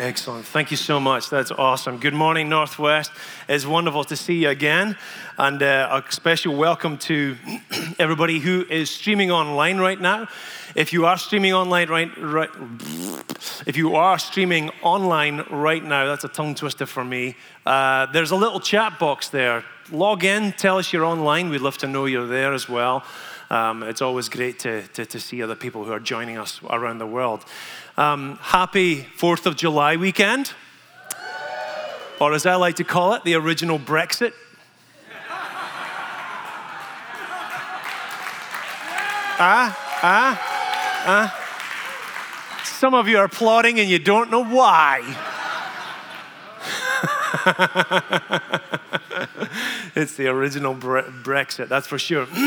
Excellent. Thank you so much. That's awesome. Good morning, Northwest. It's wonderful to see you again. And uh, a special welcome to everybody who is streaming online right now. If you are streaming online right, right if you are streaming online right now, that's a tongue twister for me. Uh, there's a little chat box there. Log in, tell us you're online. We'd love to know you're there as well. Um, it's always great to, to, to, see other people who are joining us around the world. Um, happy 4th of July weekend, or as I like to call it, the original Brexit. Ah, ah, ah. Some of you are applauding and you don't know why. it's the original Brexit, that's for sure.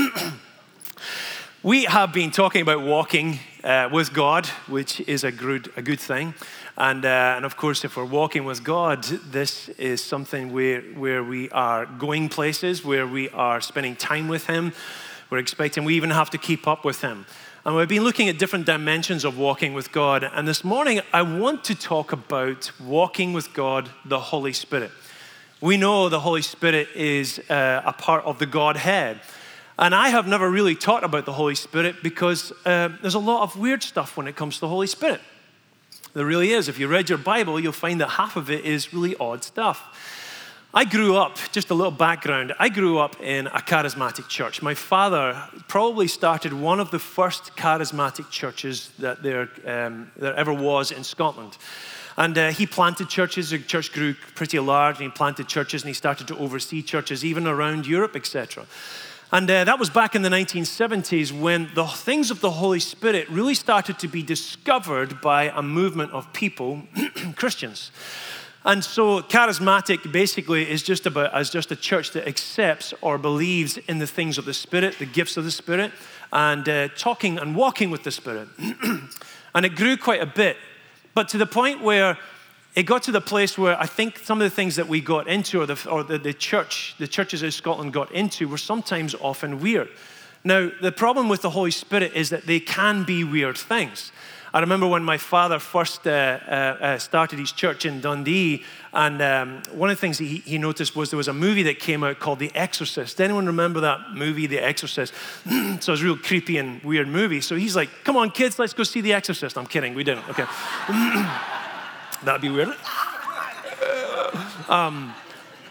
We have been talking about walking uh, with God, which is a good, a good thing. And, uh, and of course, if we're walking with God, this is something where, where we are going places, where we are spending time with Him. We're expecting, we even have to keep up with Him. And we've been looking at different dimensions of walking with God. And this morning, I want to talk about walking with God, the Holy Spirit. We know the Holy Spirit is uh, a part of the Godhead. And I have never really taught about the Holy Spirit because uh, there's a lot of weird stuff when it comes to the Holy Spirit. There really is. If you read your Bible, you'll find that half of it is really odd stuff. I grew up, just a little background, I grew up in a charismatic church. My father probably started one of the first charismatic churches that there, um, there ever was in Scotland. And uh, he planted churches. The church grew pretty large, and he planted churches, and he started to oversee churches even around Europe, etc. And uh, that was back in the 1970s when the things of the Holy Spirit really started to be discovered by a movement of people, Christians. And so, charismatic basically is just about as just a church that accepts or believes in the things of the Spirit, the gifts of the Spirit, and uh, talking and walking with the Spirit. and it grew quite a bit, but to the point where it got to the place where I think some of the things that we got into, or the, or the, the church, the churches in Scotland got into, were sometimes often weird. Now, the problem with the Holy Spirit is that they can be weird things. I remember when my father first uh, uh, uh, started his church in Dundee, and um, one of the things he, he, noticed was there was a movie that came out called The Exorcist. Anyone remember that movie, The Exorcist? so it was a real creepy and weird movie. So he's like, "Come on, kids, let's go see The Exorcist." I'm kidding, we didn't. Okay. That'd be weird. Um,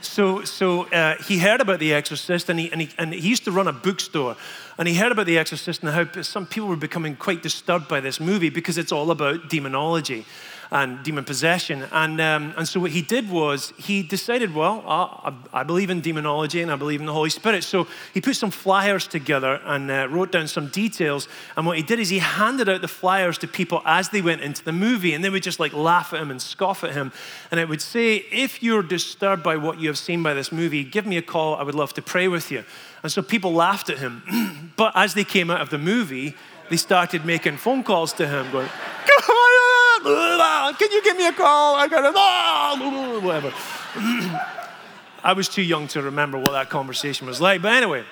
so so uh, he heard about The Exorcist, and he, and, he, and he used to run a bookstore. And he heard about The Exorcist and how some people were becoming quite disturbed by this movie because it's all about demonology and demon possession. And, um, and so what he did was he decided, well, I, I, believe in demonology and I believe in the Holy Spirit. So he put some flyers together and uh, wrote down some details. And what he did is he handed out the flyers to people as they went into the movie. And they would just like laugh at him and scoff at him. And it would say, if you're disturbed by what you have seen by this movie, give me a call. I would love to pray with you. And so people laughed at him. but as they came out of the movie, they started making phone calls to him, going, can you give me a call? I got a whatever. I was too young to remember what that conversation was like. But anyway,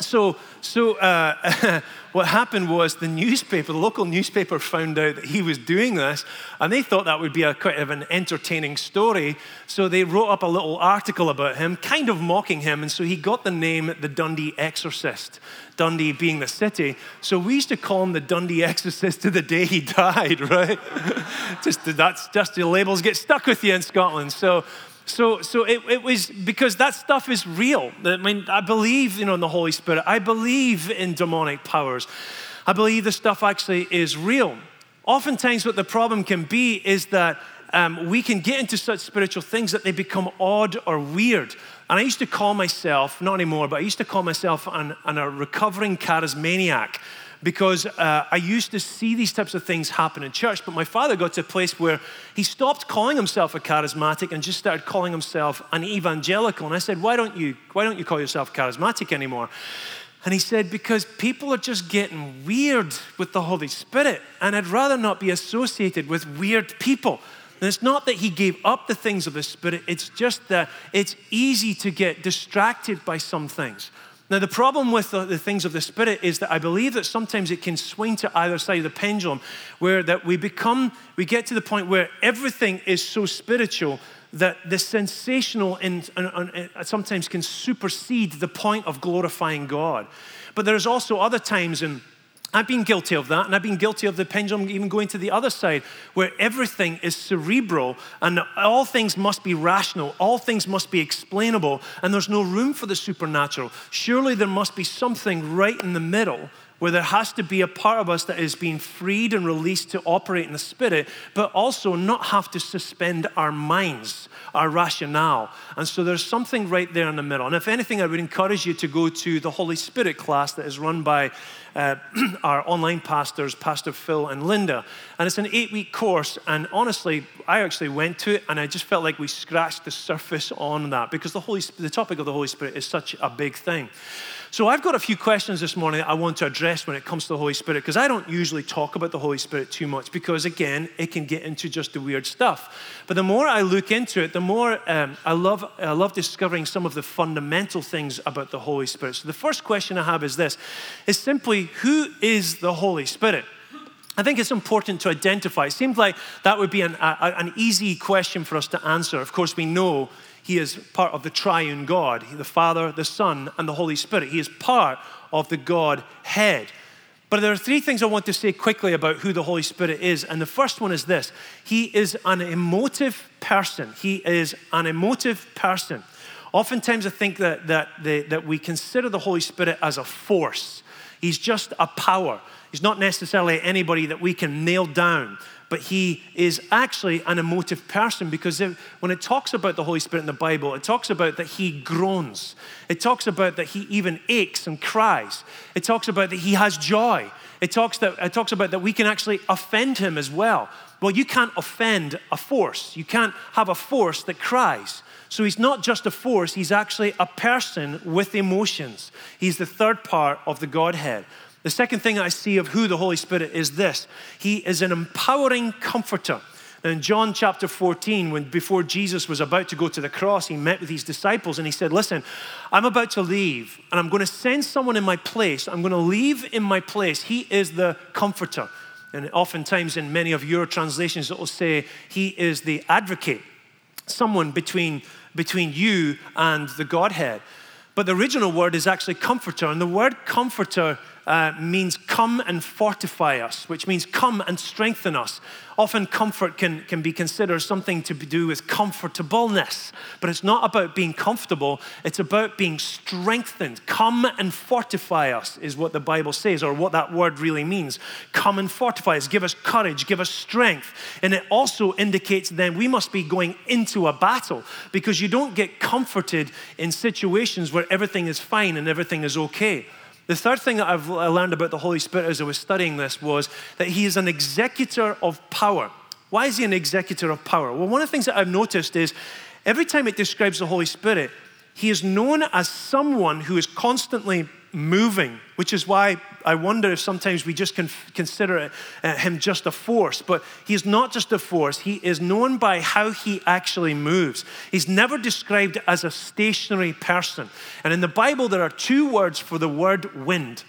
so so uh, what happened was the newspaper, the local newspaper, found out that he was doing this, and they thought that would be a kind of an entertaining story. So they wrote up a little article about him, kind of mocking him, and so he got the name the Dundee Exorcist. Dundee being the city. So we used to call him the Dundee Exorcist to the day he died, right? just that's just the labels get stuck with you in Scotland. So so, so it, it was because that stuff is real. I mean, I believe you know, in the Holy Spirit. I believe in demonic powers. I believe the stuff actually is real. Oftentimes, what the problem can be is that um, we can get into such spiritual things that they become odd or weird. And I used to call myself, not anymore, but I used to call myself an, an a recovering charismaniac because uh, I used to see these types of things happen in church, but my father got to a place where he stopped calling himself a charismatic and just started calling himself an evangelical. And I said, Why don't you, why don't you call yourself charismatic anymore? And he said, Because people are just getting weird with the Holy Spirit, and I'd rather not be associated with weird people. And it's not that he gave up the things of the Spirit, it's just that it's easy to get distracted by some things. Now, the problem with the, the, things of the Spirit is that I believe that sometimes it can swing to either side of the pendulum, where that we become, we get to the point where everything is so spiritual that the sensational and, sometimes can supersede the point of glorifying God. But there's also other times in I've been guilty of that, and I've been guilty of the pendulum even going to the other side, where everything is cerebral and all things must be rational, all things must be explainable, and there's no room for the supernatural. Surely there must be something right in the middle where there has to be a part of us that is being freed and released to operate in the Spirit, but also not have to suspend our minds, our rationale. And so there's something right there in the middle. And if anything, I would encourage you to go to the Holy Spirit class that is run by uh, our online pastors, Pastor Phil and Linda. And it's an eight week course. And honestly, I actually went to it and I just felt like we scratched the surface on that because the, Holy, the topic of the Holy Spirit is such a big thing. So I've got a few questions this morning that I want to address when it comes to the Holy Spirit because I don't usually talk about the Holy Spirit too much because, again, it can get into just the weird stuff. But the more I look into it, the more um, I, love, I love discovering some of the fundamental things about the Holy Spirit. So the first question I have is this is simply who is the Holy Spirit? I think it's important to identify. It seems like that would be an, a, an easy question for us to answer. Of course, we know he is part of the triune God, the Father, the Son, and the Holy Spirit. He is part of the Godhead. But there are three things I want to say quickly about who the Holy Spirit is. And the first one is this He is an emotive person. He is an emotive person. Oftentimes, I think that, that, the, that we consider the Holy Spirit as a force, He's just a power. He's not necessarily anybody that we can nail down but he is actually an emotive person because when it talks about the Holy Spirit in the Bible, it talks about that he groans. It talks about that he even aches and cries. It talks about that he has joy. It talks, that, it talks about that we can actually offend him as well. Well, you can't offend a force, you can't have a force that cries. So he's not just a force, he's actually a person with emotions. He's the third part of the Godhead. The second thing I see of who the Holy Spirit is this He is an empowering comforter. In John chapter 14, when before Jesus was about to go to the cross, he met with his disciples and he said, Listen, I'm about to leave and I'm going to send someone in my place. I'm going to leave in my place. He is the comforter. And oftentimes in many of your translations, it will say, He is the advocate, someone between, between you and the Godhead. But the original word is actually comforter. And the word comforter uh, means come and fortify us, which means come and strengthen us. Often, comfort can, can be considered something to do with comfortableness, but it's not about being comfortable, it's about being strengthened. Come and fortify us, is what the Bible says, or what that word really means. Come and fortify us, give us courage, give us strength. And it also indicates then we must be going into a battle because you don't get comforted in situations where everything is fine and everything is okay. The third thing that I've learned about the Holy Spirit as I was studying this was that he is an executor of power. Why is he an executor of power? Well, one of the things that I've noticed is every time it describes the Holy Spirit, he is known as someone who is constantly moving, which is why I wonder if sometimes we just consider uh, him just a force. But he's not just a force, he is known by how he actually moves. He's never described as a stationary person. And in the Bible, there are two words for the word wind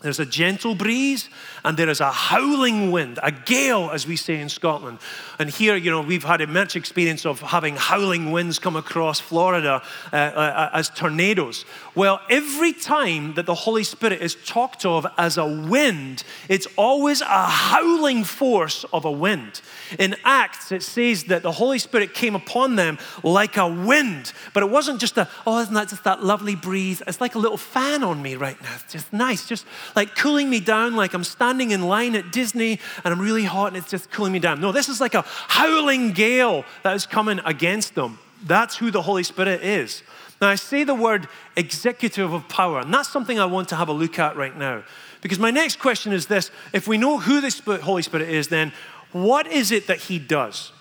there's a gentle breeze and there is a howling wind, a gale, as we say in Scotland. And here, you know, we've had a much experience of having howling winds come across Florida uh, uh, as tornadoes. Well, every time that the Holy Spirit is talked of as a wind, it's always a howling force of a wind. In Acts, it says that the Holy Spirit came upon them like a wind, but it wasn't just a, oh, isn't that just that lovely breeze? It's like a little fan on me right now. It's just nice, just like cooling me down, like I'm standing in line at Disney and I'm really hot and it's just cooling me down. No, this is like a howling gale that is coming against them. That's who the Holy Spirit is. Now, I say the word executive of power, and that's something I want to have a look at right now. Because my next question is this if we know who the Holy Spirit is, then what is it that he does?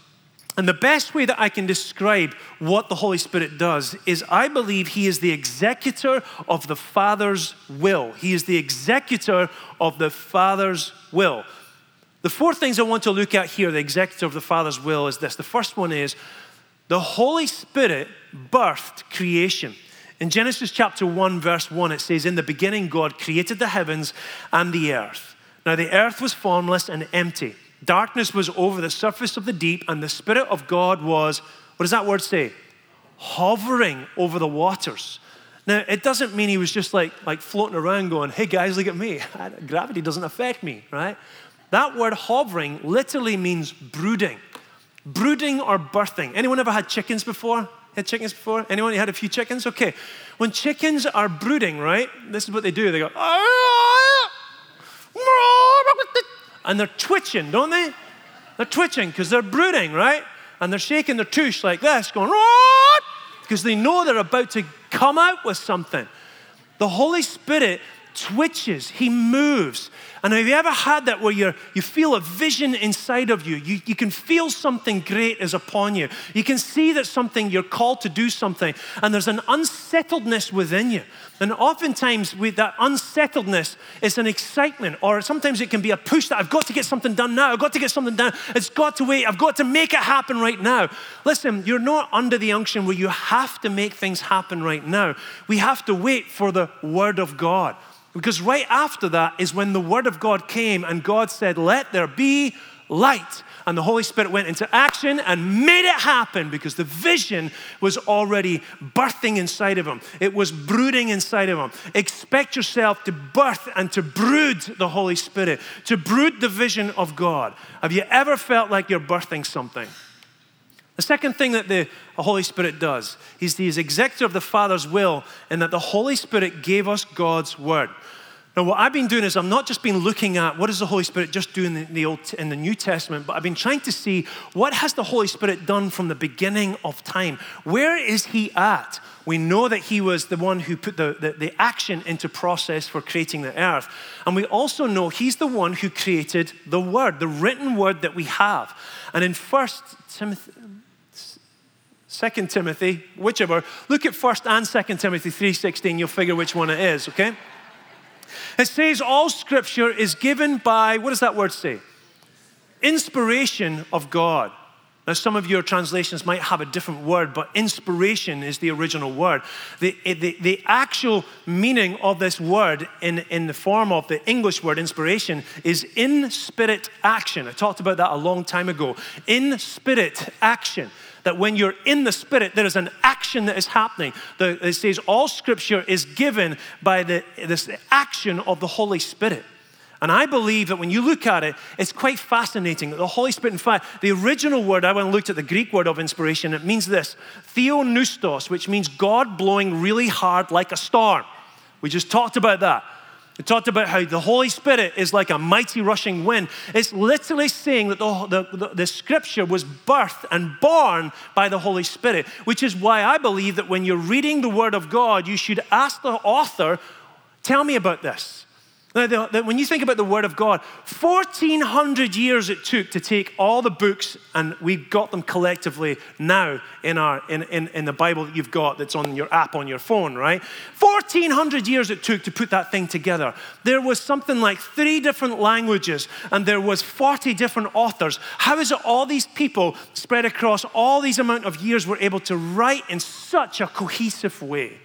And the best way that I can describe what the Holy Spirit does is I believe He is the executor of the Father's will. He is the executor of the Father's will. The four things I want to look at here, the executor of the Father's will, is this. The first one is the Holy Spirit birthed creation. In Genesis chapter 1, verse 1, it says, In the beginning, God created the heavens and the earth. Now, the earth was formless and empty. Darkness was over the surface of the deep, and the Spirit of God was, what does that word say? Hovering over the waters. Now, it doesn't mean he was just like, like floating around going, hey guys, look at me. Gravity doesn't affect me, right? That word hovering literally means brooding. Brooding or birthing. Anyone ever had chickens before? Had chickens before? Anyone? Had a few chickens? Okay. When chickens are brooding, right? This is what they do. They go, and they're twitching, don't they? They're twitching because they're brooding, right? And they're shaking their tush like this, going, because they know they're about to come out with something. The Holy Spirit twitches, He moves. And have you ever had that where you you feel a vision inside of you? you? You can feel something great is upon you. You can see that something, you're called to do something, and there's an unsettledness within you. And oftentimes, with that unsettledness, it's an excitement, or sometimes it can be a push that I've got to get something done now. I've got to get something done. It's got to wait. I've got to make it happen right now. Listen, you're not under the unction where you have to make things happen right now. We have to wait for the Word of God. Because right after that is when the Word of God came and God said, Let there be light. And the Holy Spirit went into action and made it happen because the vision was already birthing inside of him. It was brooding inside of him. Expect yourself to birth and to brood the Holy Spirit, to brood the vision of God. Have you ever felt like you're birthing something? The second thing that the Holy Spirit does, he's the executor of the Father's will, and that the Holy Spirit gave us God's word. Now, what I've been doing is I'm not just been looking at what does the Holy Spirit just do in the, in the, Old, in the New Testament, but I've been trying to see what has the Holy Spirit done from the beginning of time. Where is He at? We know that He was the one who put the, the, the action into process for creating the earth. And we also know He's the one who created the Word, the written Word that we have. And in First Timothy, Second Timothy, whichever, look at First and Second Timothy 3.16, you'll figure which one it is, okay? It says all scripture is given by, what does that word say? Inspiration of God. Now, some of your translations might have a different word, but inspiration is the original word. The, the, the actual meaning of this word in, in the form of the English word inspiration is in spirit action. I talked about that a long time ago. In spirit action that when you're in the Spirit, there is an action that is happening. The, it says all Scripture is given by the, this action of the Holy Spirit. And I believe that when you look at it, it's quite fascinating the Holy Spirit, in fact, the original word, I went and looked at the Greek word of inspiration, it means this theopneustos, which means God blowing really hard like a storm. We just talked about that. We talked about how the Holy Spirit is like a mighty rushing wind. It's literally saying that the, the, the, scripture was birthed and born by the Holy Spirit, which is why I believe that when you're reading the Word of God, you should ask the author, Tell me about this. Now, when you think about the Word of God, 1,400 years it took to take all the books, and we've got them collectively now in, our, in, in, in the Bible that you've got that's on your app on your phone, right? 1,400 years it took to put that thing together. There was something like three different languages, and there was 40 different authors. How is it all these people spread across all these amount of years were able to write in such a cohesive way?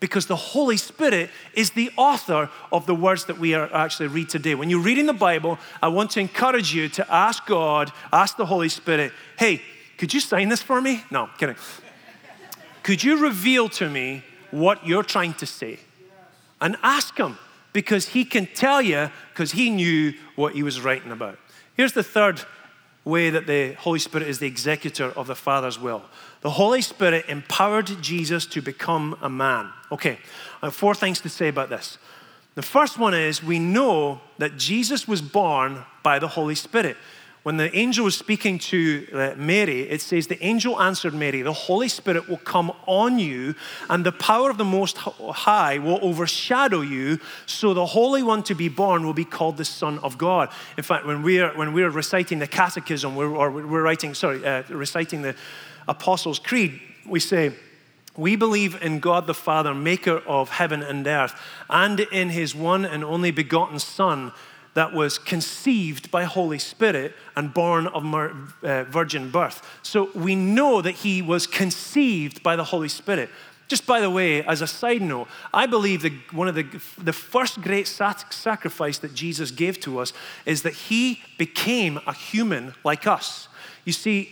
Because the Holy Spirit is the author of the words that we are actually read today. When you're reading the Bible, I want to encourage you to ask God, ask the Holy Spirit, hey, could you sign this for me? No, kidding. Could you reveal to me what you're trying to say? And ask him because he can tell you because he knew what he was writing about. Here's the third way that the Holy Spirit is the executor of the Father's will. The Holy Spirit empowered Jesus to become a man. Okay, I have four things to say about this. The first one is we know that Jesus was born by the Holy Spirit. When the angel was speaking to uh, Mary, it says, The angel answered Mary, The Holy Spirit will come on you, and the power of the Most High will overshadow you, so the Holy One to be born will be called the Son of God. In fact, when we're, when we're reciting the catechism, we're, or we're writing, sorry, uh, reciting the Apostles' Creed, we say, we believe in God the Father, maker of heaven and earth, and in his one and only begotten Son that was conceived by Holy Spirit and born of uh, virgin birth. So we know that he was conceived by the Holy Spirit. Just by the way, as a side note, I believe that one of the, the first great sacrifice that Jesus gave to us is that he became a human like us. You see,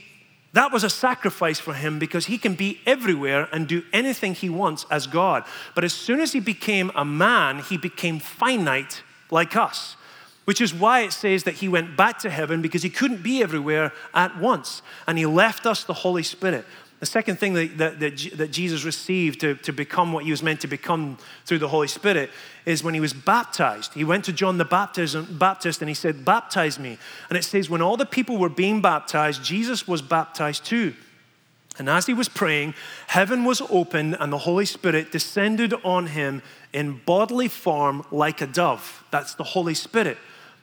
that was a sacrifice for him because he can be everywhere and do anything he wants as God. But as soon as he became a man, he became finite like us, which is why it says that he went back to heaven because he couldn't be everywhere at once. And he left us the Holy Spirit. The second thing that, that, that, that, Jesus received to, to become what he was meant to become through the Holy Spirit is when he was baptized. He went to John the Baptist, Baptist and he said, Baptize me. And it says, when all the people were being baptized, Jesus was baptized too. And as he was praying, heaven was opened and the Holy Spirit descended on him in bodily form like a dove. That's the Holy Spirit.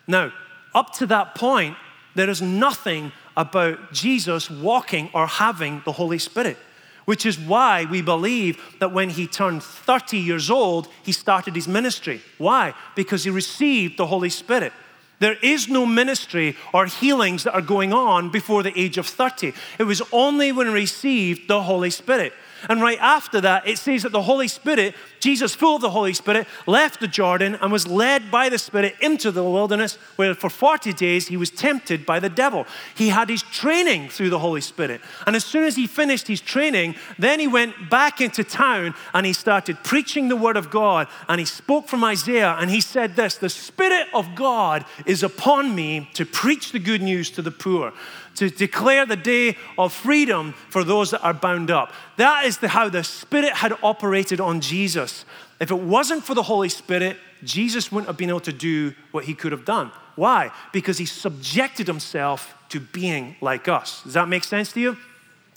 Now, up to that point, there is nothing about Jesus walking or having the Holy Spirit, which is why we believe that when he turned 30 years old, he started his ministry. Why? Because he received the Holy Spirit. There is no ministry or healings that are going on before the age of 30. It was only when he received the Holy Spirit. And right after that, it says that the Holy Spirit, Jesus, full of the Holy Spirit, left the Jordan and was led by the Spirit into the wilderness, where for 40 days he was tempted by the devil. He had his training through the Holy Spirit. And as soon as he finished his training, then he went back into town and he started preaching the word of God. And he spoke from Isaiah and he said this The Spirit of God is upon me to preach the good news to the poor to declare the day of freedom for those that are bound up. That is the, how the Spirit had operated on Jesus. If it wasn't for the Holy Spirit, Jesus wouldn't have been able to do what he could have done. Why? Because he subjected himself to being like us. Does that make sense to you?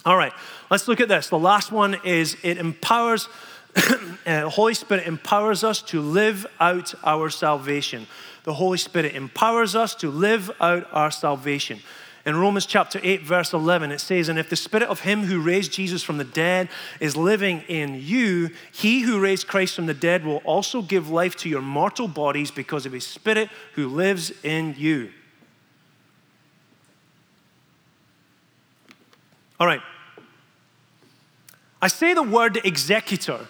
All right, let's look at this. The last one is it empowers, the uh, Holy Spirit empowers us to live out our salvation. The Holy Spirit empowers us to live out our salvation. In Romans chapter 8, verse 11, it says, And if the spirit of him who raised Jesus from the dead is living in you, he who raised Christ from the dead will also give life to your mortal bodies because of his spirit who lives in you. All right. I say the word executor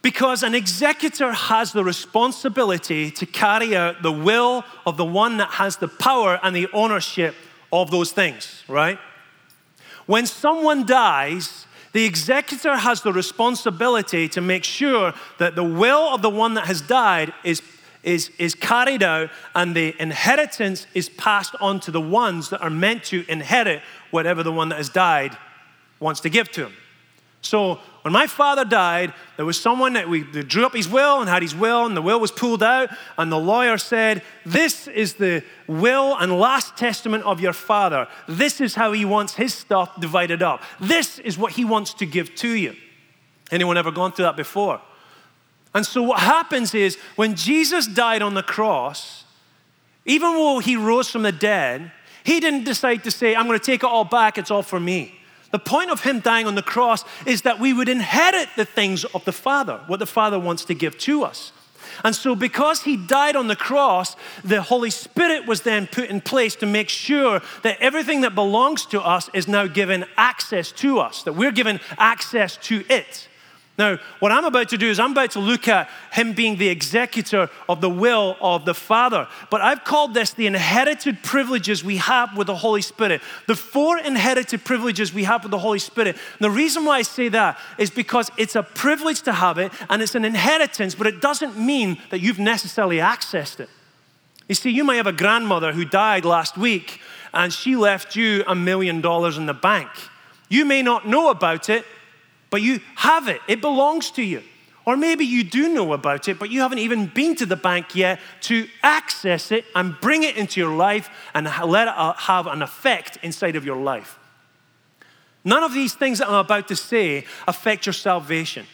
because an executor has the responsibility to carry out the will of the one that has the power and the ownership of those things, right? When someone dies, the executor has the responsibility to make sure that the will of the one that has died is, is, is carried out and the inheritance is passed on to the ones that are meant to inherit whatever the one that has died wants to give to him. So when my father died, there was someone that we drew up his will and had his will, and the will was pulled out, and the lawyer said, This is the will and last testament of your father. This is how he wants his stuff divided up. This is what he wants to give to you. Anyone ever gone through that before? And so what happens is when Jesus died on the cross, even though he rose from the dead, he didn't decide to say, I'm going to take it all back, it's all for me. The point of him dying on the cross is that we would inherit the things of the Father, what the Father wants to give to us. And so, because he died on the cross, the Holy Spirit was then put in place to make sure that everything that belongs to us is now given access to us, that we're given access to it. Now, what I'm about to do is I'm about to look at him being the executor of the will of the Father. But I've called this the inherited privileges we have with the Holy Spirit. The four inherited privileges we have with the Holy Spirit. And the reason why I say that is because it's a privilege to have it and it's an inheritance, but it doesn't mean that you've necessarily accessed it. You see, you might have a grandmother who died last week and she left you a million dollars in the bank. You may not know about it but you have it, it belongs to you. Or maybe you do know about it, but you haven't even been to the bank yet to access it and bring it into your life and let it uh, have an effect inside of your life. None of these things that I'm about to say affect your salvation.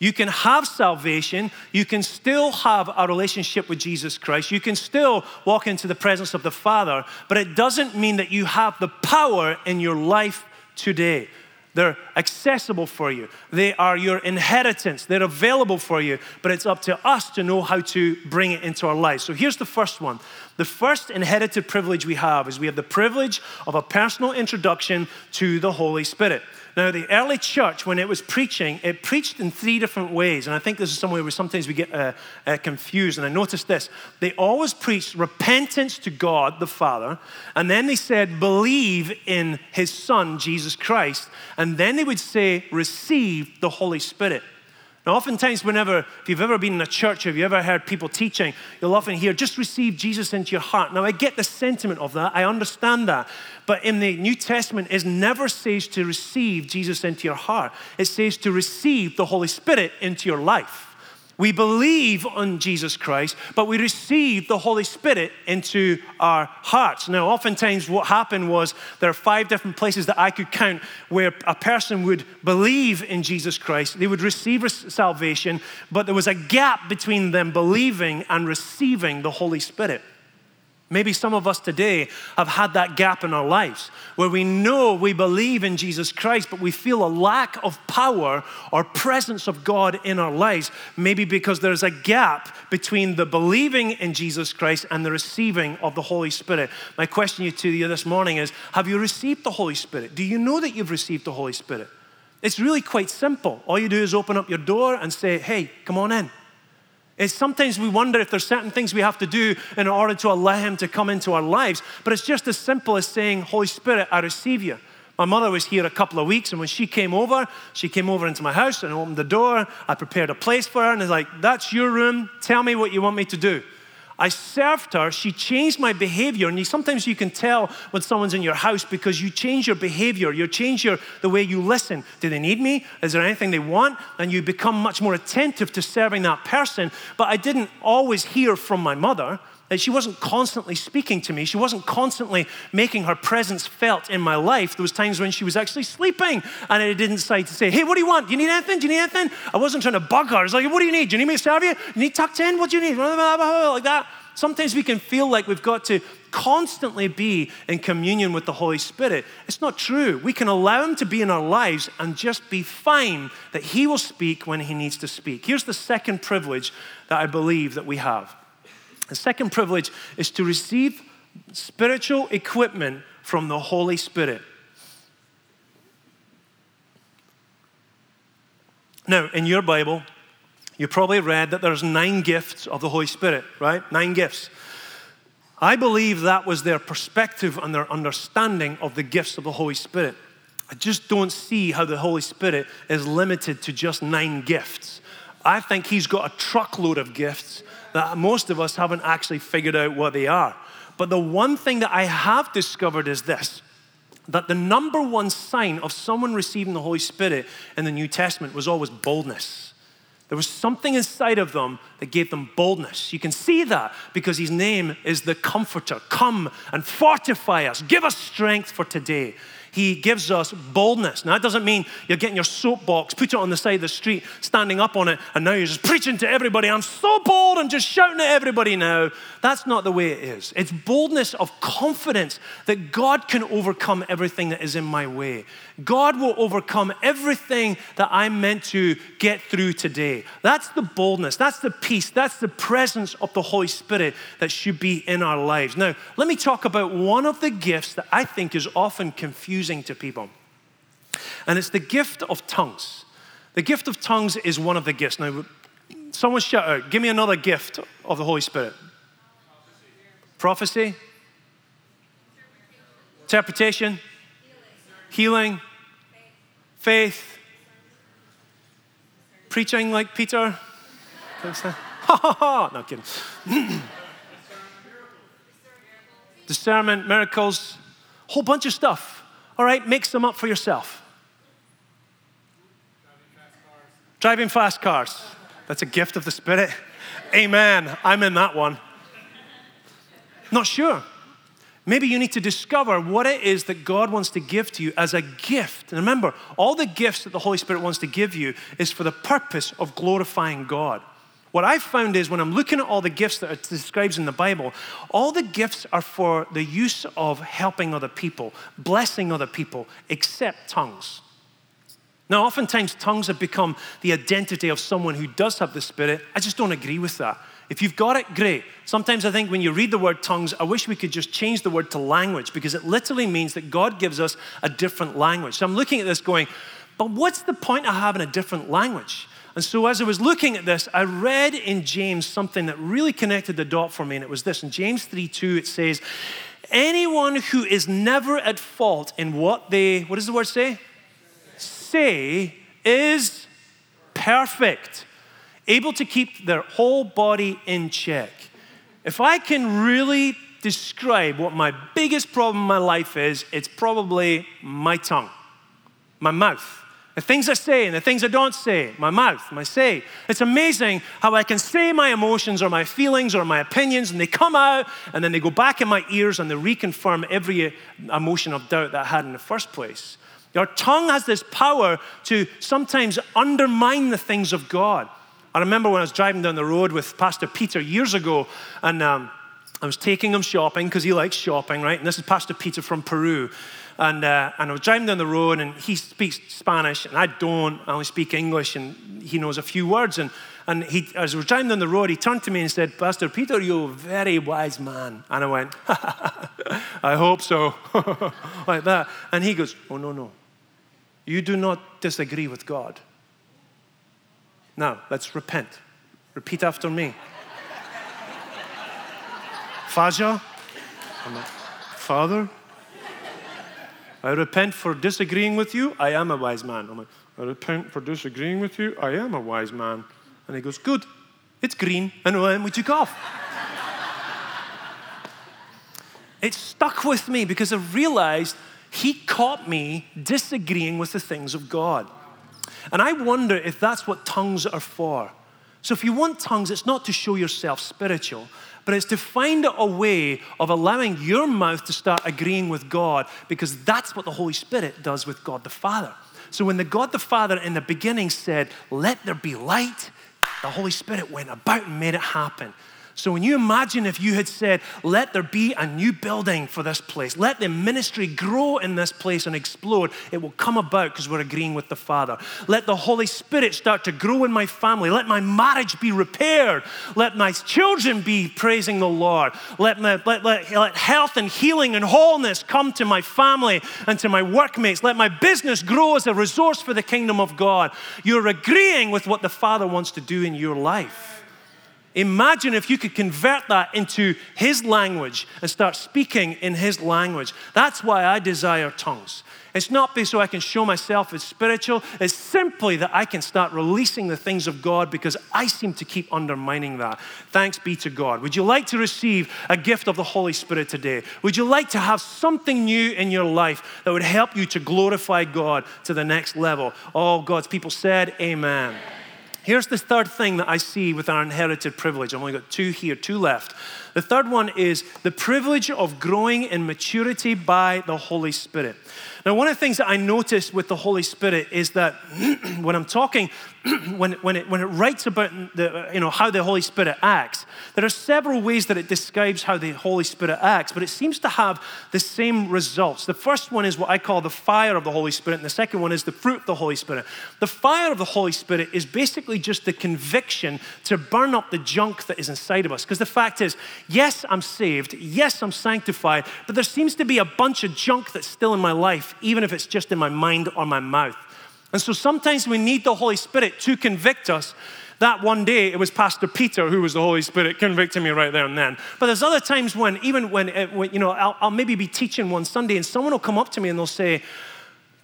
You can have salvation. You can still have a relationship with Jesus Christ. You can still walk into the presence of the Father, but it doesn't mean that you have the power in your life today. They're accessible for you. They are your inheritance. They're available for you, but it's up to us to know how to bring it into our lives. So here's the first one The first inherited privilege we have is we have the privilege of a personal introduction to the Holy Spirit. Now, the early church, when it was preaching, it preached in three different ways. And I think this is somewhere where sometimes we get uh, uh, confused. And I noticed this. They always preached repentance to God the Father. And then they said, believe in his Son, Jesus Christ. And then they would say, receive the Holy Spirit. Now, oftentimes, whenever, if you've ever been in a church or if you ever heard people teaching, you'll often hear, just receive Jesus into your heart. Now, I get the sentiment of that, I understand that. But in the New Testament, it never says to receive Jesus into your heart, it says to receive the Holy Spirit into your life. We believe on Jesus Christ, but we receive the Holy Spirit into our hearts. Now, oftentimes, what happened was there are five different places that I could count where a person would believe in Jesus Christ. They would receive salvation, but there was a gap between them believing and receiving the Holy Spirit. Maybe some of us today have had that gap in our lives where we know we believe in Jesus Christ, but we feel a lack of power or presence of God in our lives. Maybe because there's a gap between the believing in Jesus Christ and the receiving of the Holy Spirit. My question to you this morning is Have you received the Holy Spirit? Do you know that you've received the Holy Spirit? It's really quite simple. All you do is open up your door and say, Hey, come on in. It's sometimes we wonder if there's certain things we have to do in order to allow Him to come into our lives. But it's just as simple as saying, Holy Spirit, I receive you. My mother was here a couple of weeks, and when she came over, she came over into my house and opened the door. I prepared a place for her, and it's like, That's your room. Tell me what you want me to do. I served her. She changed my behavior. And you, sometimes you can tell when someone's in your house because you change your behavior. You change your, the way you listen. Do they need me? Is there anything they want? And you become much more attentive to serving that person. But I didn't always hear from my mother. That she wasn't constantly speaking to me. She wasn't constantly making her presence felt in my life. There was times when she was actually sleeping and I didn't decide to say, hey, what do you want? Do you need anything? Do you need anything? I wasn't trying to bug her. I was like, what do you need? Do you need me to serve you? You need tucked in? What do you need? Like that. Sometimes we can feel like we've got to constantly be in communion with the Holy Spirit. It's not true. We can allow Him to be in our lives and just be fine that He will speak when He needs to speak. Here's the second privilege that I believe that we have the second privilege is to receive spiritual equipment from the Holy Spirit. Now, in your Bible, you probably read that there's nine gifts of the Holy Spirit, right? Nine gifts. I believe that was their perspective and their understanding of the gifts of the Holy Spirit. I just don't see how the Holy Spirit is limited to just nine gifts. I think He's got a truckload of gifts that most of us haven't actually figured out what they are. But the one thing that I have discovered is this that the number one sign of someone receiving the Holy Spirit in the New Testament was always boldness. There was something inside of them that gave them boldness. You can see that because his name is the Comforter. Come and fortify us, give us strength for today. He gives us boldness. Now, that doesn't mean you're getting your soapbox, put it on the side of the street, standing up on it, and now you're just preaching to everybody. I'm so bold, I'm just shouting at everybody now. That's not the way it is. It's boldness of confidence that God can overcome everything that is in my way. God will overcome everything that I'm meant to get through today. That's the boldness, that's the peace, that's the presence of the Holy Spirit that should be in our lives. Now, let me talk about one of the gifts that I think is often confusing to people, and it's the gift of tongues. The gift of tongues is one of the gifts. Now, someone shout out, give me another gift of the Holy Spirit. Prophecy, interpretation, healing faith, preaching like Peter. Ha ha ha! No kidding. Discernment, miracles, whole bunch of stuff. All right, mix them up for yourself. Driving fast cars. That's a gift of the Spirit. Amen. I'm in that one. Not sure. Maybe you need to discover what it is that God wants to give to you as a gift. And remember, all the gifts that the Holy Spirit wants to give you is for the purpose of glorifying God. What I've found is when I'm looking at all the gifts that are described in the Bible, all the gifts are for the use of helping other people, blessing other people, except tongues. Now, oftentimes, tongues have become the identity of someone who does have the Spirit. I just don't agree with that. If you've got it, great. Sometimes I think when you read the word tongues, I wish we could just change the word to language because it literally means that God gives us a different language. So I'm looking at this going, but what's the point of having a different language? And so as I was looking at this, I read in James something that really connected the dot for me, and it was this. In James 3 2, it says, Anyone who is never at fault in what they, what does the word say? Say is perfect, able to keep their whole body in check. If I can really describe what my biggest problem in my life is, it's probably my tongue, my mouth. The things I say and the things I don't say, my mouth, my say. It's amazing how I can say my emotions or my feelings or my opinions and they come out and then they go back in my ears and they reconfirm every emotion of doubt that I had in the first place. Our tongue has this power to sometimes undermine the things of God. I remember when I was driving down the road with Pastor Peter years ago and um, I was taking him shopping because he likes shopping, right? And this is Pastor Peter from Peru. And, uh, and I was driving down the road, and he speaks Spanish, and I don't. I only speak English, and he knows a few words. And, and he, as we were driving down the road, he turned to me and said, Pastor Peter, you're a very wise man. And I went, I hope so. like that. And he goes, Oh, no, no. You do not disagree with God. Now, let's repent. Repeat after me. Faja, Father, I repent for disagreeing with you. I am a wise man. I'm like, I repent for disagreeing with you. I am a wise man. And he goes, Good. It's green. And then we took off. it stuck with me because I realized he caught me disagreeing with the things of God. And I wonder if that's what tongues are for. So if you want tongues, it's not to show yourself spiritual, but it's to find a way of allowing your mouth to start agreeing with God because that's what the Holy Spirit does with God the Father. So when the God the Father in the beginning said, Let there be light, the Holy Spirit went about and made it happen. So when you imagine if you had said, let there be a new building for this place, let the ministry grow in this place and explode, it will come about because we're agreeing with the Father. Let the Holy Spirit start to grow in my family. Let my marriage be repaired. Let my children be praising the Lord. Let, my, let, let, let health and healing and wholeness come to my family and to my workmates. Let my business grow as a resource for the kingdom of God. You're agreeing with what the Father wants to do in your life. Imagine if you could convert that into His language and start speaking in His language. That's why I desire tongues. It's not so I can show myself as spiritual, it's simply that I can start releasing the things of God because I seem to keep undermining that. Thanks be to God. Would you like to receive a gift of the Holy Spirit today? Would you like to have something new in your life that would help you to glorify God to the next level? All God's people said, Amen. Here's the third thing that I see with our inherited privilege. I've only got two here, two left. The third one is the privilege of growing in maturity by the Holy Spirit. Now, one of the things that I noticed with the Holy Spirit is that when I'm talking, when, when, it, when it writes about the, you know, how the Holy Spirit acts, there are several ways that it describes how the Holy Spirit acts, but it seems to have the same results. The first one is what I call the fire of the Holy Spirit, and the second one is the fruit of the Holy Spirit. The fire of the Holy Spirit is basically just the conviction to burn up the junk that is inside of us. Because the fact is, yes, I'm saved, yes, I'm sanctified, but there seems to be a bunch of junk that's still in my life, even if it's just in my mind or my mouth. And so sometimes we need the Holy Spirit to convict us. That one day, it was Pastor Peter who was the Holy Spirit convicting me right there and then. But there's other times when, even when, it, when you know, I'll, I'll maybe be teaching one Sunday and someone will come up to me and they'll say,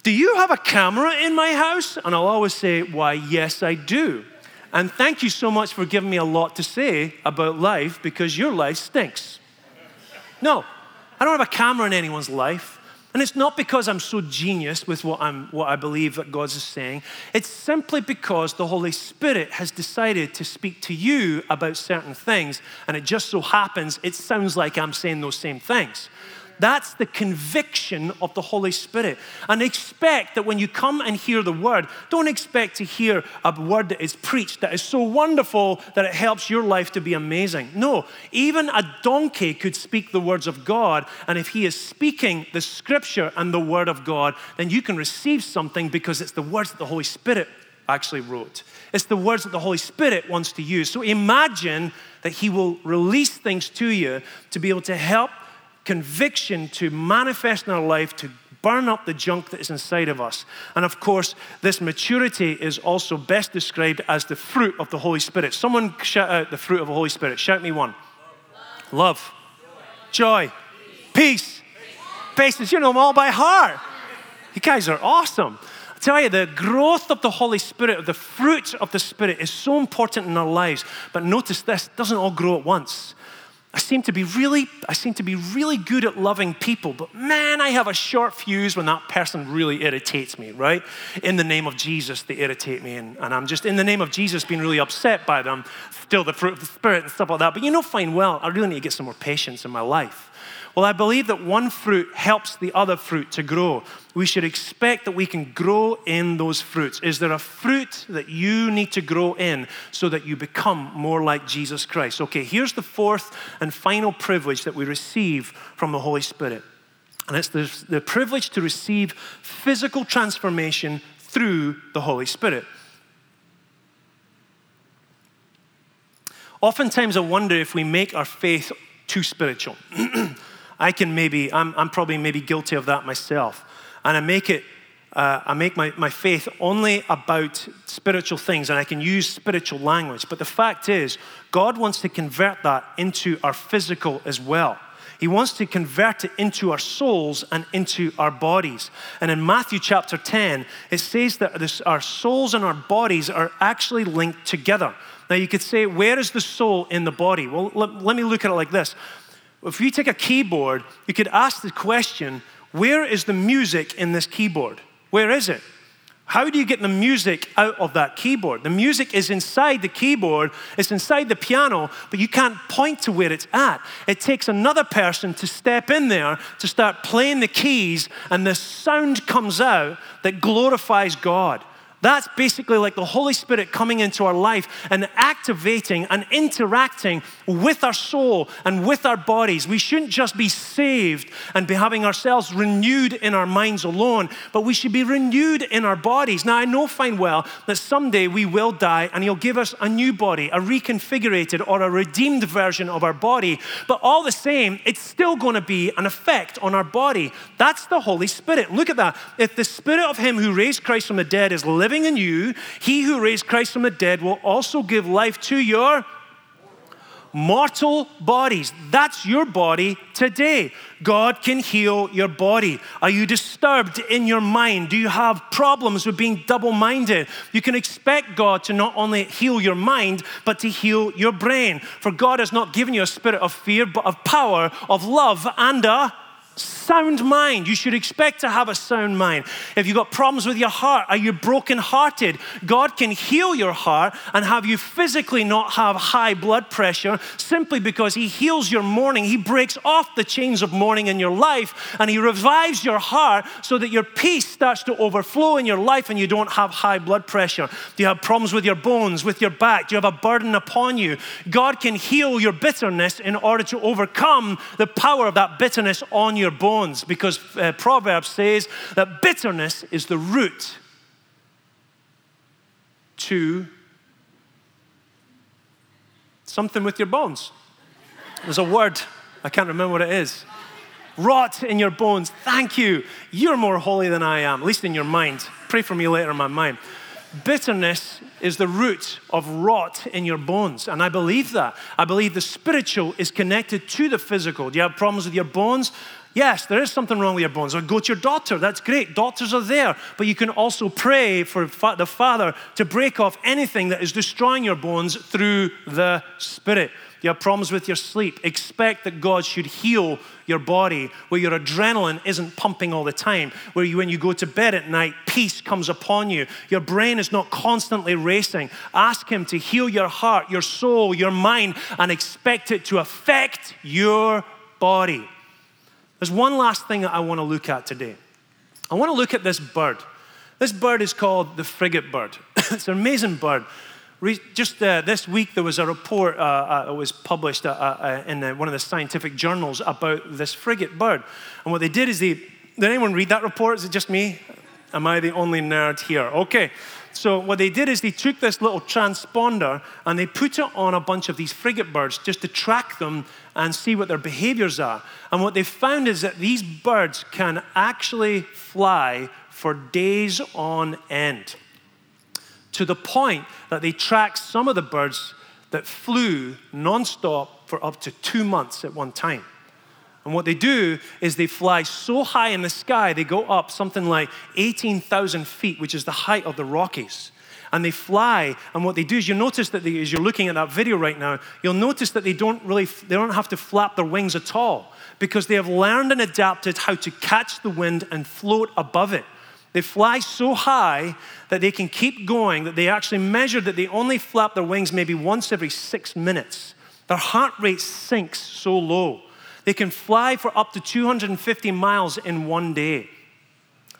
Do you have a camera in my house? And I'll always say, Why, yes, I do. And thank you so much for giving me a lot to say about life because your life stinks. No, I don't have a camera in anyone's life. And it's not because I'm so genius with what, I'm, what I believe that God is saying. It's simply because the Holy Spirit has decided to speak to you about certain things. And it just so happens it sounds like I'm saying those same things. That's the conviction of the Holy Spirit. And expect that when you come and hear the word, don't expect to hear a word that is preached that is so wonderful that it helps your life to be amazing. No, even a donkey could speak the words of God. And if he is speaking the scripture and the word of God, then you can receive something because it's the words that the Holy Spirit actually wrote. It's the words that the Holy Spirit wants to use. So imagine that He will release things to you to be able to help conviction to manifest in our life, to burn up the junk that is inside of us. And of course, this maturity is also best described as the fruit of the Holy Spirit. Someone shout out the fruit of the Holy Spirit. Shout me one love, joy, peace, patience. You know them all by heart. You guys are awesome. I tell you, the growth of the Holy Spirit, of the fruit of the Spirit is so important in our lives. But notice this, doesn't all grow at once. I seem to be really, I seem to be really good at loving people, but man, I have a short fuse when that person really irritates me, right? In the name of Jesus, they irritate me, and, and I'm just in the name of Jesus being really upset by them, still the fruit of the Spirit and stuff like that. But you know, fine well, I really need to get some more patience in my life. Well, I believe that one fruit helps the other fruit to grow. We should expect that we can grow in those fruits. Is there a fruit that you need to grow in so that you become more like Jesus Christ? Okay, here's the fourth and final privilege that we receive from the Holy Spirit. And it's the, the privilege to receive physical transformation through the Holy Spirit. Oftentimes, I wonder if we make our faith too spiritual. I can maybe, I'm, I'm probably maybe guilty of that myself. And I make it, uh, I make my, my faith only about spiritual things and I can use spiritual language. But the fact is, God wants to convert that into our physical as well. He wants to convert it into our souls and into our bodies. And in Matthew chapter 10, it says that this, our souls and our bodies are actually linked together. Now, you could say, where is the soul in the body? Well, let, let me look at it like this if you take a keyboard, you could ask the question where is the music in this keyboard? Where is it? How do you get the music out of that keyboard? The music is inside the keyboard, it's inside the piano, but you can't point to where it's at. It takes another person to step in there to start playing the keys, and the sound comes out that glorifies God. That's basically like the Holy Spirit coming into our life and activating and interacting with our soul and with our bodies. We shouldn't just be saved and be having ourselves renewed in our minds alone, but we should be renewed in our bodies. Now, I know fine well that someday we will die and He'll give us a new body, a reconfigurated or a redeemed version of our body, but all the same, it's still going to be an effect on our body. That's the Holy Spirit. Look at that. If the Spirit of Him who raised Christ from the dead is living, living in you, he who raised Christ from the dead will also give life to your mortal bodies. That's your body today. God can heal your body. Are you disturbed in your mind? Do you have problems with being double minded? You can expect God to not only heal your mind, but to heal your brain. For God has not given you a spirit of fear, but of power, of love, and a sound mind. You should expect to have a sound mind. If you've got problems with your heart, are you brokenhearted? God can heal your heart and have you physically not have high blood pressure simply because He heals your mourning. He breaks off the chains of mourning in your life and He revives your heart so that your peace starts to overflow in your life and you don't have high blood pressure. Do you have problems with your bones, with your back? Do you have a burden upon you? God can heal your bitterness in order to overcome the power of that bitterness on your bones bones because uh, Proverbs says that bitterness is the root to something with your bones. There's a word, I can't remember what it is. Rot in your bones. Thank you. You're more holy than I am, at least in your mind. Pray for me later in my mind. Bitterness is the root of rot in your bones. And I believe that. I believe the spiritual is connected to the physical. Do you have problems with your bones? Yes, there is something wrong with your bones. Or go to your doctor. That's great. Doctors are there. But you can also pray for the Father to break off anything that is destroying your bones through the Spirit. You have problems with your sleep. Expect that God should heal your body where your adrenaline isn't pumping all the time, where you, when you go to bed at night, peace comes upon you. Your brain is not constantly racing. Ask Him to heal your heart, your soul, your mind, and expect it to affect your body. There's one last thing that I want to look at today. I want to look at this bird. This bird is called the frigate bird. it's an amazing bird. Just uh, this week, there was a report uh, uh, was published uh, uh, in uh, one of the scientific journals about this frigate bird. And what they did is they, did anyone read that report? Is it just me? Am I the only nerd here? Okay. So what they did is they took this little transponder and they put it on a bunch of these frigate birds just to track them and see what their behaviors are. And what they found is that these birds can actually fly for days on end to the point that they tracked some of the birds that flew nonstop for up to two months at one time. And what they do is they fly so high in the sky, they go up something like 18,000 feet, which is the height of the Rockies. And they fly, and what they do is you notice that they, as you're looking at that video right now, you'll notice that they don't really, they don't have to flap their wings at all because they have learned and adapted how to catch the wind and float above it. They fly so high that they can keep going, that they actually measured that they only flap their wings maybe once every six minutes. Their heart rate sinks so low. They can fly for up to 250 miles in one day.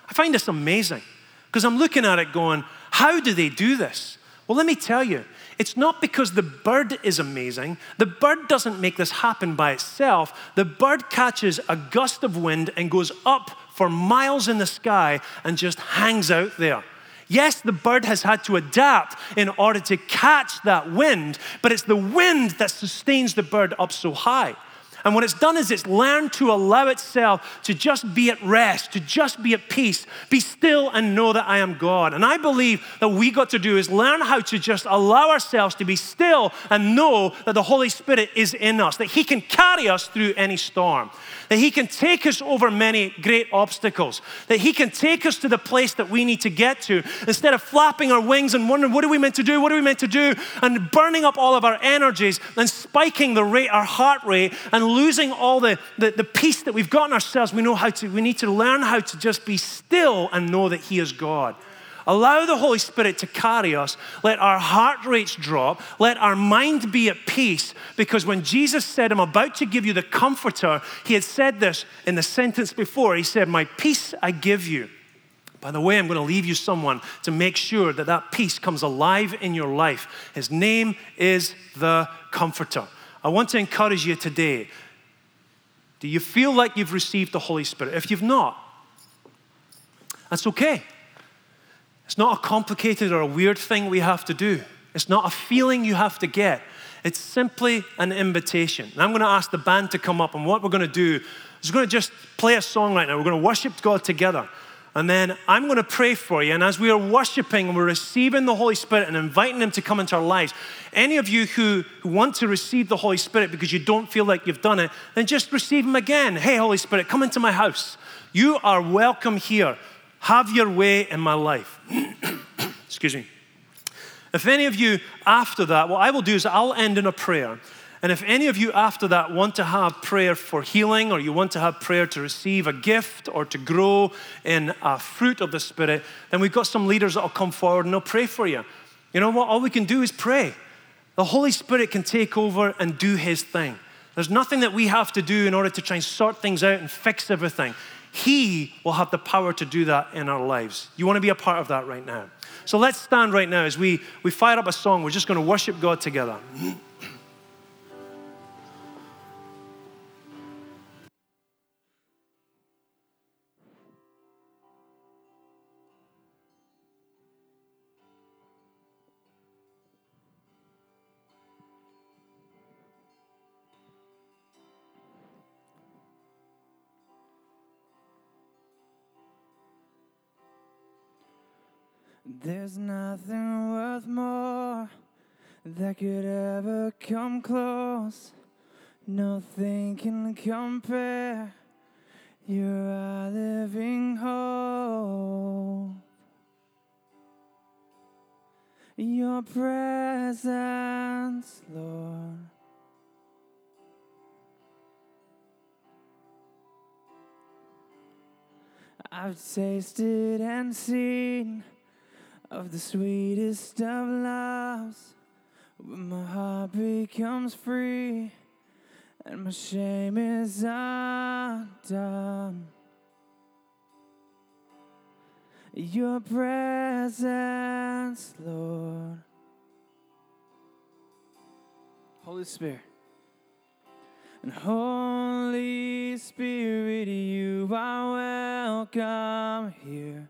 I find this amazing because I'm looking at it going, how do they do this? Well, let me tell you, it's not because the bird is amazing. The bird doesn't make this happen by itself. The bird catches a gust of wind and goes up for miles in the sky and just hangs out there. Yes, the bird has had to adapt in order to catch that wind, but it's the wind that sustains the bird up so high. And what it's done is it's learned to allow itself to just be at rest, to just be at peace, be still and know that I am God. And I believe that we got to do is learn how to just allow ourselves to be still and know that the Holy Spirit is in us, that He can carry us through any storm, that He can take us over many great obstacles, that He can take us to the place that we need to get to instead of flapping our wings and wondering, what are we meant to do? What are we meant to do? And burning up all of our energies and spiking the rate, our heart rate, and losing all the, the, the peace that we've got in ourselves, we know how to, we need to learn how to just be still and know that He is God. Allow the Holy Spirit to carry us. Let our heart rates drop. Let our mind be at peace. Because when Jesus said, I'm about to give you the comforter, he had said this in the sentence before. He said, My peace I give you. By the way, I'm going to leave you someone to make sure that that peace comes alive in your life. His name is the Comforter. I want to encourage you today do you feel like you've received the Holy Spirit? If you've not, that's okay. It's not a complicated or a weird thing we have to do. It's not a feeling you have to get. It's simply an invitation. And I'm going to ask the band to come up, and what we're going to do is we're going to just play a song right now. We're going to worship God together. And then I'm going to pray for you. And as we are worshiping and we're receiving the Holy Spirit and inviting Him to come into our lives, any of you who, who want to receive the Holy Spirit because you don't feel like you've done it, then just receive Him again. Hey, Holy Spirit, come into my house. You are welcome here. Have your way in my life. Excuse me. If any of you after that, what I will do is I'll end in a prayer. And if any of you after that want to have prayer for healing, or you want to have prayer to receive a gift or to grow in a fruit of the Spirit, then we've got some leaders that will come forward and they'll pray for you. You know what? All we can do is pray. The Holy Spirit can take over and do His thing. There's nothing that we have to do in order to try and sort things out and fix everything. He will have the power to do that in our lives. You want to be a part of that right now. So let's stand right now as we, we fire up a song. We're just going to worship God together. Close. Nothing can compare. You're our living hope. Your presence, Lord. I've tasted and seen of the sweetest of loves when my heart becomes free and my shame is undone. Your presence, Lord. Holy Spirit. And Holy Spirit, you are welcome here.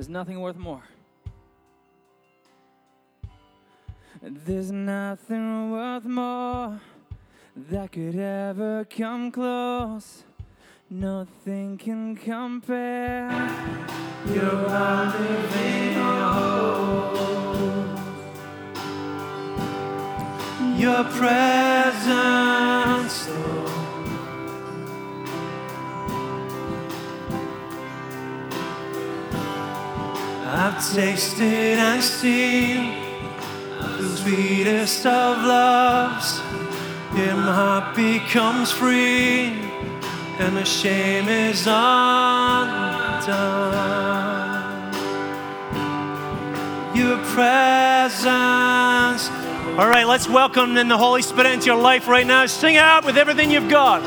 There's nothing worth more. There's nothing worth more that could ever come close. Nothing can compare. You're our living hope. Your presence, tasted and seen the sweetest of loves. My heart becomes free, and the shame is undone. Your presence. All right, let's welcome in the Holy Spirit into your life right now. Sing out with everything you've got.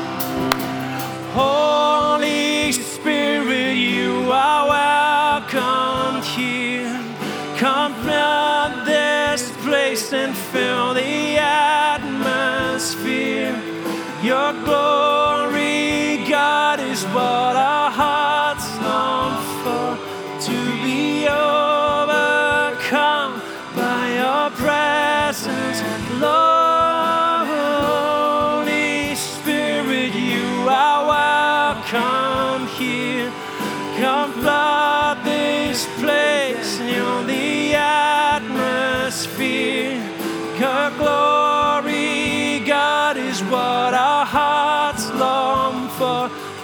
And fill the atmosphere. Your glory, God, is what our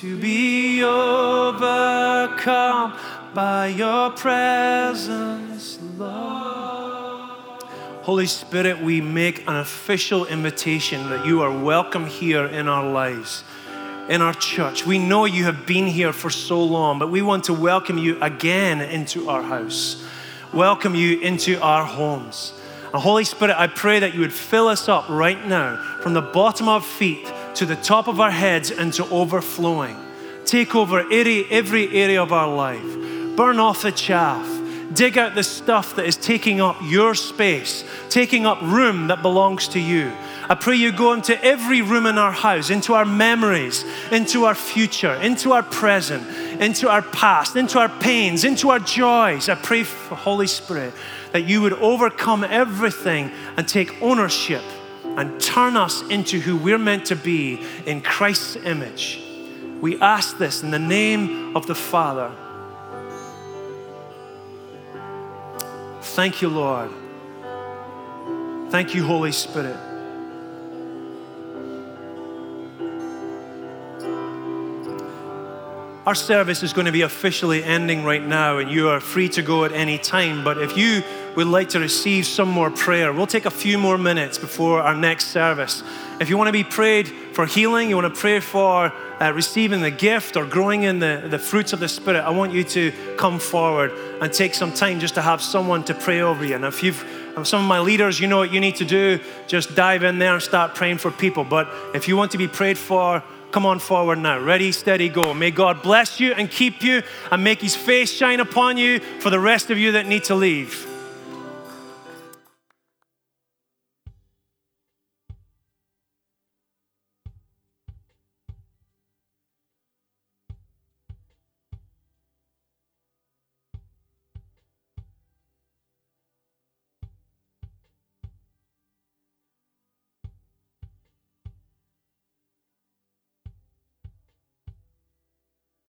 To be overcome by your presence, Lord. Holy Spirit, we make an official invitation that you are welcome here in our lives in our church. We know you have been here for so long, but we want to welcome you again into our house, welcome you into our homes. And Holy Spirit, I pray that you would fill us up right now from the bottom of our feet to the top of our heads and to overflowing. Take over every, every area of our life. Burn off the chaff. Dig out the stuff that is taking up your space, taking up room that belongs to you. I pray you go into every room in our house, into our memories, into our future, into our present, into our past, into our pains, into our joys. I pray for Holy Spirit that you would overcome everything and take ownership and turn us into who we're meant to be in Christ's image. We ask this in the name of the Father. Thank you, Lord. Thank you, Holy Spirit. Our service is going to be officially ending right now, and you are free to go at any time. But if you would like to receive some more prayer, we'll take a few more minutes before our next service. If you want to be prayed for healing, you want to pray for uh, receiving the gift or growing in the, the fruits of the Spirit, I want you to come forward and take some time just to have someone to pray over you. And if you've some of my leaders, you know what you need to do, just dive in there and start praying for people. But if you want to be prayed for, Come on forward now. Ready, steady, go. May God bless you and keep you and make his face shine upon you for the rest of you that need to leave.